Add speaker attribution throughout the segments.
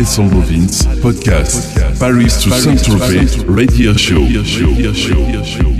Speaker 1: Alessandro Vince, podcast, Paris to Saint-Tropez, radio show. Alessandro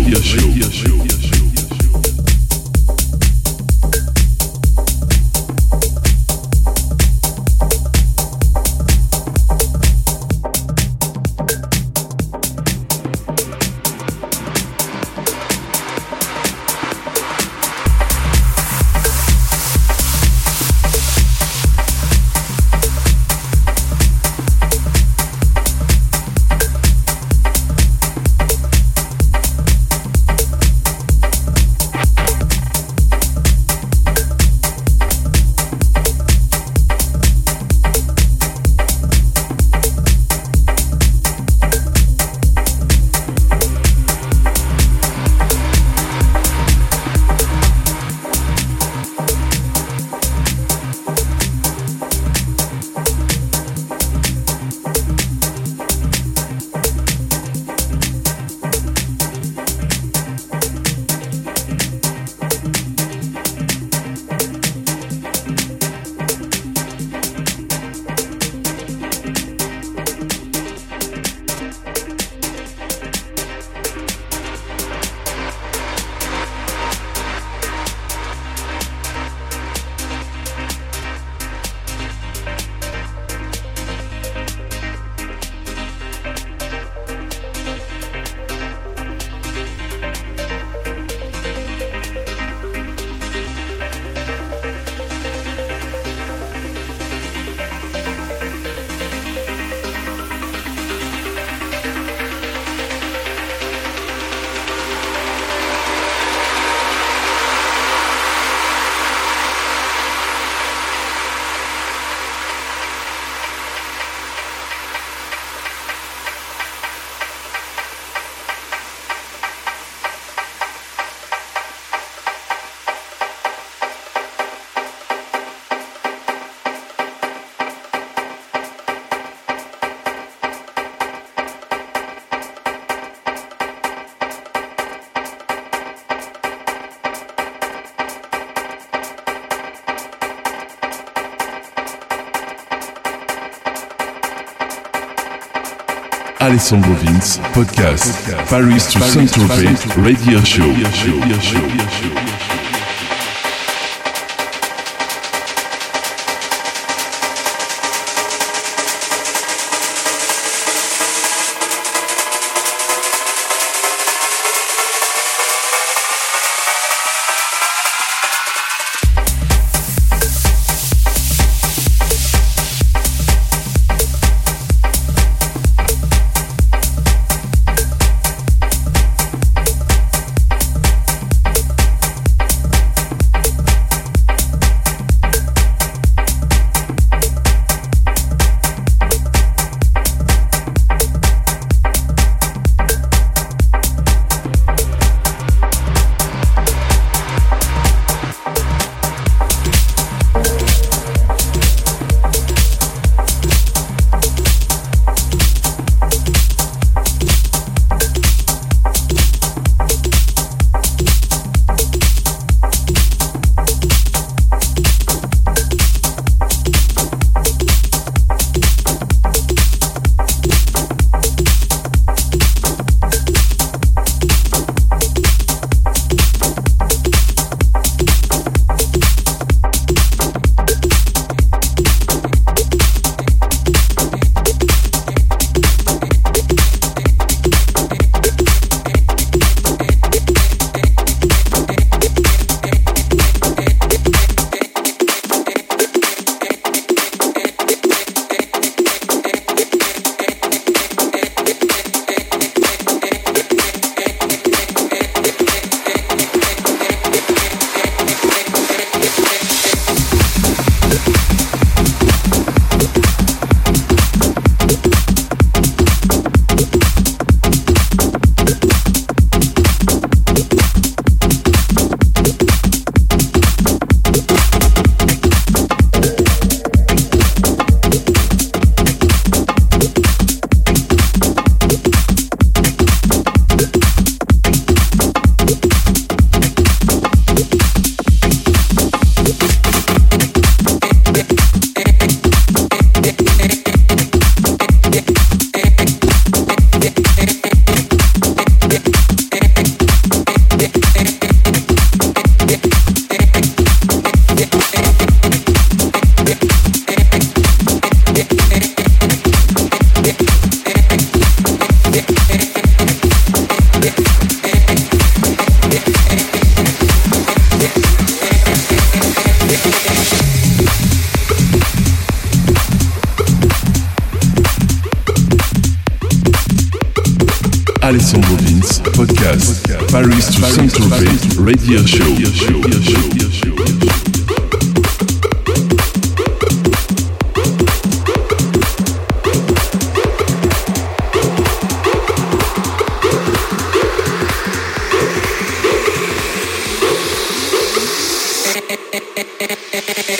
Speaker 1: Alessandro Vince, podcast, Paris to Saint-Tropez, radio show. Radio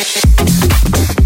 Speaker 1: Thank you.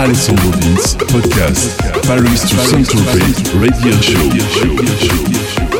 Speaker 1: Alessandro Vince, podcast, Paris to Saint-Tropez, radio show.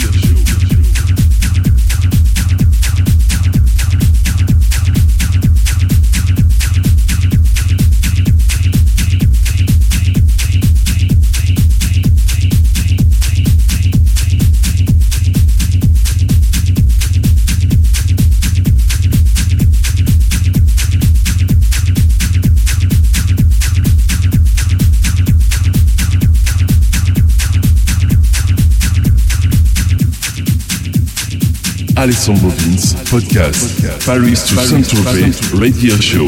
Speaker 1: Alessandro Vince, podcast, Paris to Saint-Tropez, radio show.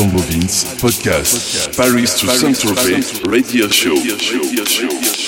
Speaker 1: Alessandro Vince, podcast, Paris to Saint-Tropez, radio show. Radio show.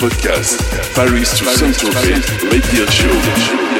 Speaker 1: Podcast, Paris to Saint-Tropez, radio show.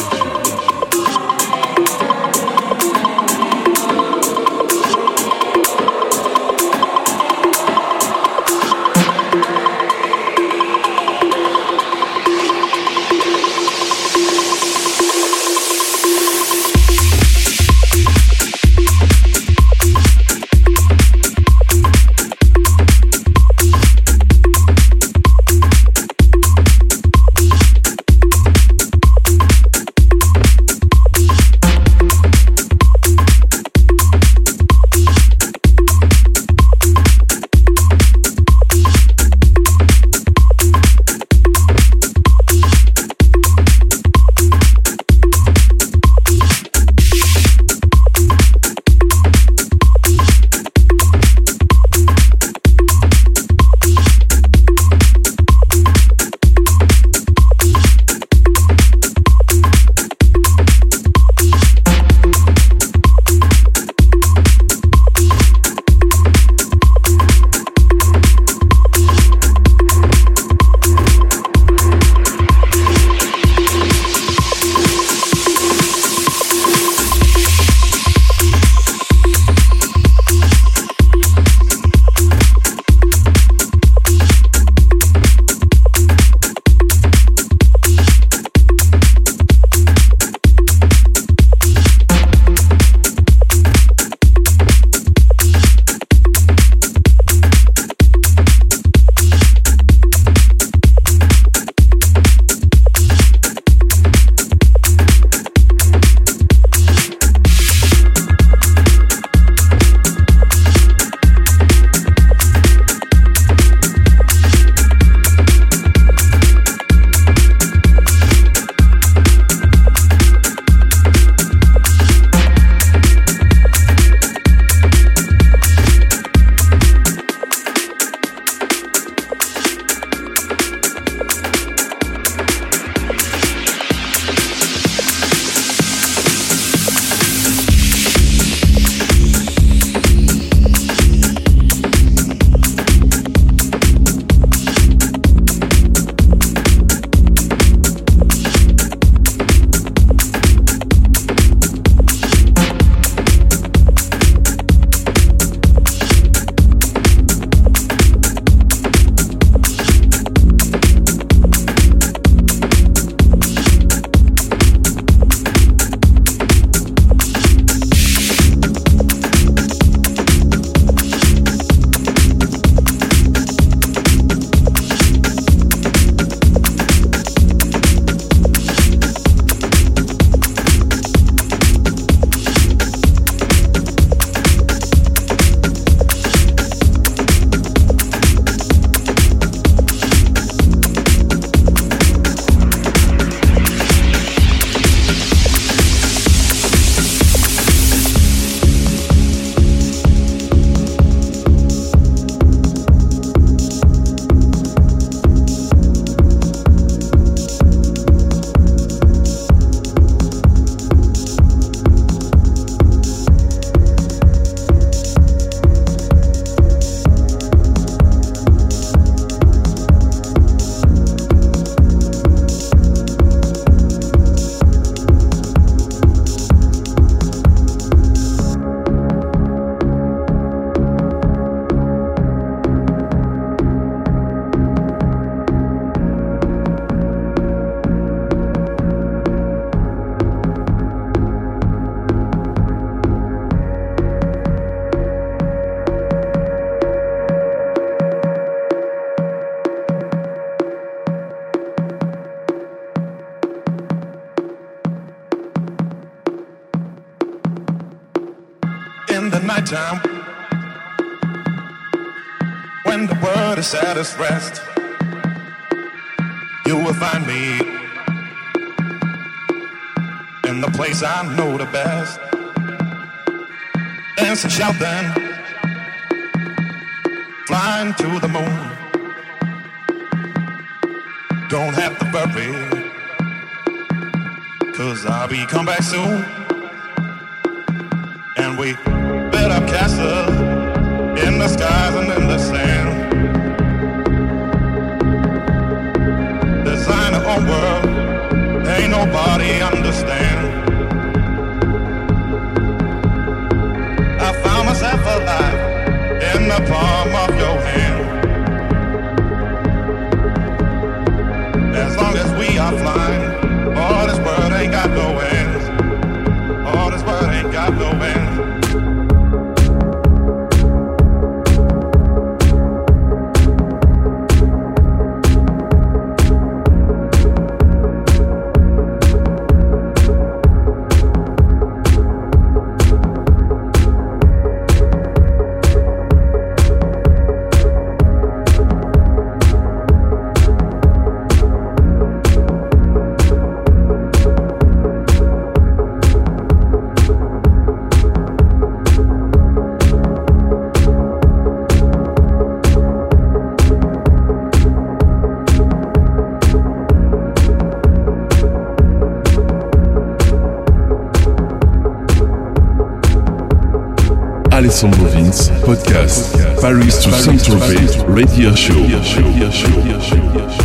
Speaker 2: and we built up castles in the skies and in the sand. Design our own world, ain't nobody understand. I found myself alive in the palm of your hand. As long as we are flying, all is worth. got
Speaker 3: know, man. Retrofit Radio Show.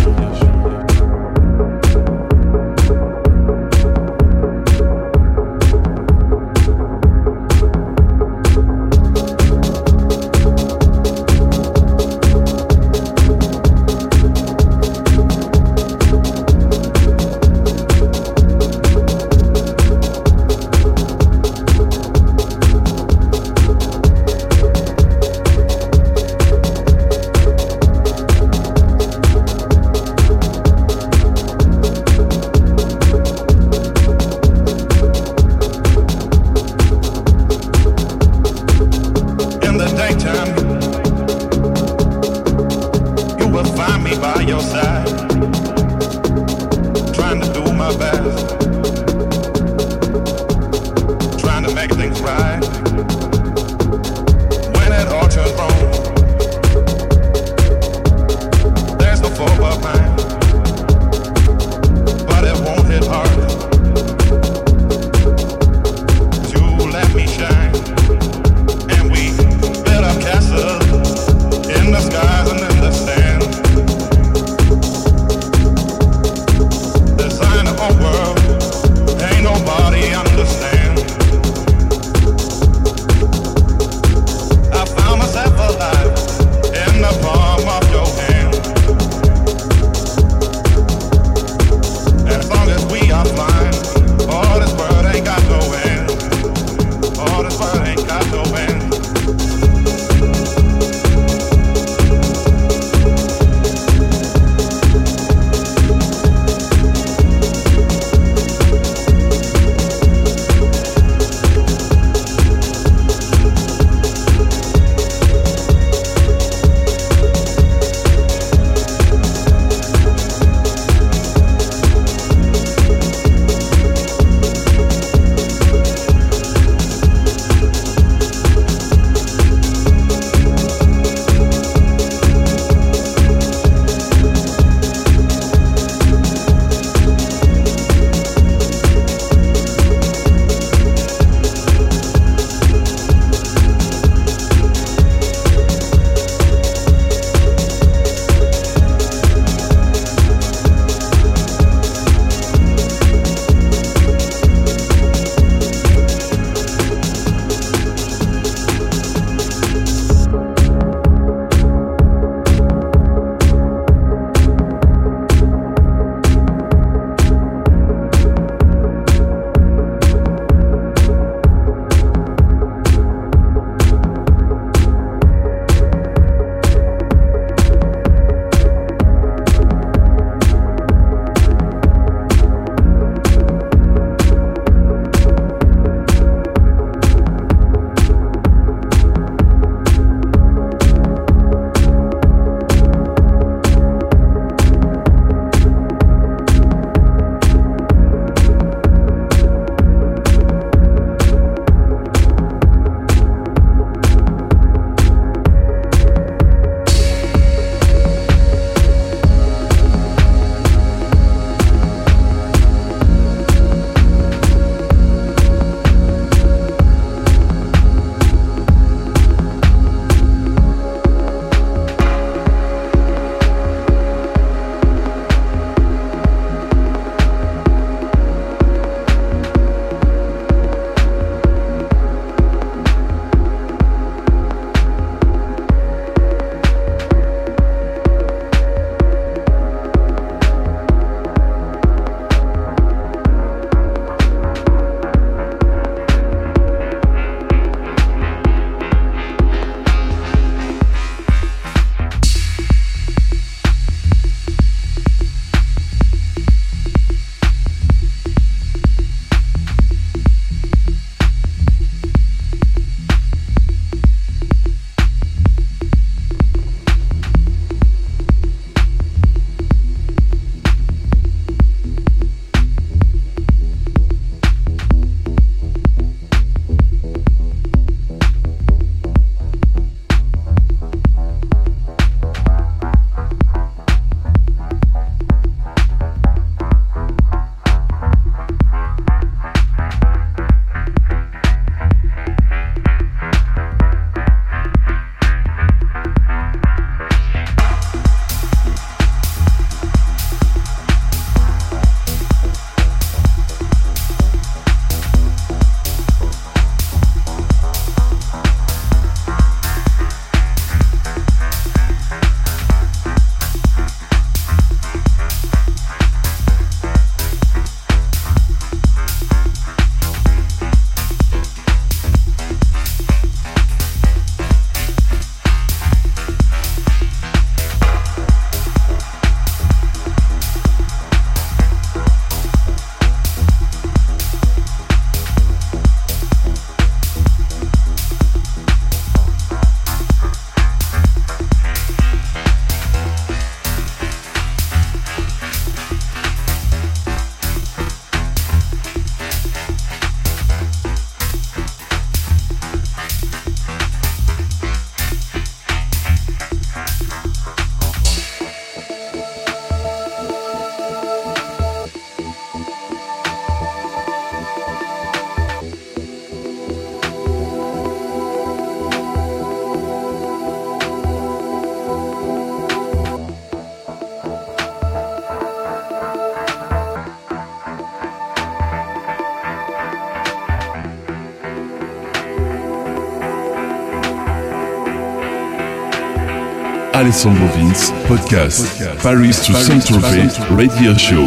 Speaker 1: Alessandro Vince, podcast, Paris to Saint-Tropez, radio show.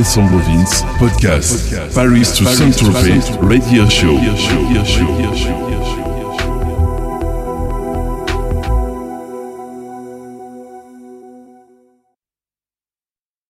Speaker 1: Alessandro Vince, podcast, Paris to Saint-Tropez, radio show.